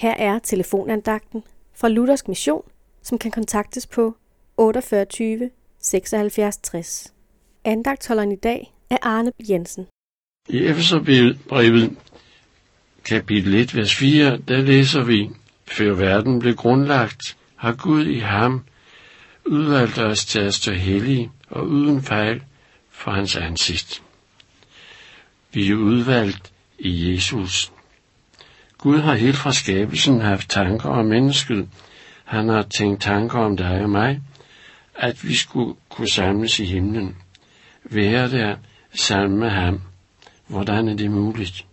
Her er telefonandagten fra Luthersk Mission, som kan kontaktes på 48 76 60. Andagtholderen i dag er Arne Jensen. I Efeserbrevet kapitel 1, vers 4, der læser vi, Før verden blev grundlagt, har Gud i ham udvalgt os til at stå hellige og uden fejl for hans ansigt. Vi er udvalgt i Jesus. Gud har helt fra skabelsen haft tanker om mennesket. Han har tænkt tanker om dig og mig, at vi skulle kunne samles i himlen. Være der sammen med ham. Hvordan er det muligt?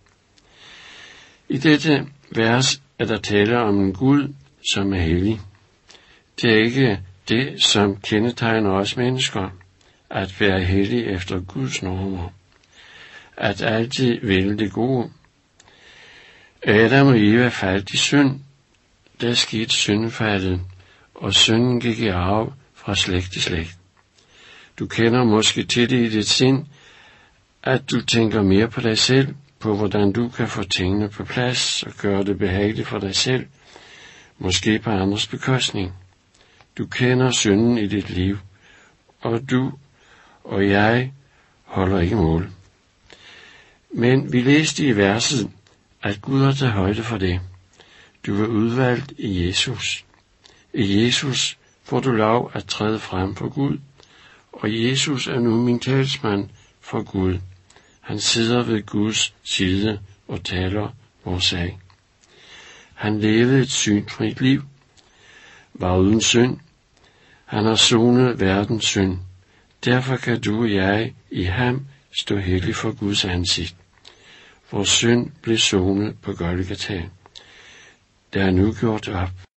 I dette vers er der tale om en Gud, som er hellig. Det er ikke det, som kendetegner os mennesker, at være hellig efter Guds normer. At altid vælge det gode. Adam og Eva faldt i synd. Der skete syndfaldet, og synden gik i arv fra slægt til slægt. Du kender måske til det i dit sind, at du tænker mere på dig selv, på hvordan du kan få tingene på plads og gøre det behageligt for dig selv, måske på andres bekostning. Du kender synden i dit liv, og du og jeg holder ikke mål. Men vi læste i verset, at Gud har taget højde for det. Du er udvalgt i Jesus. I Jesus får du lov at træde frem for Gud, og Jesus er nu min talsmand for Gud. Han sidder ved Guds side og taler vores sag. Han levede et syndfrit liv, var uden synd. Han har sonet verdens synd. Derfor kan du og jeg i ham stå hellig for Guds ansigt. Vores synd blev sonet på Golgata. Der er nu gjort op.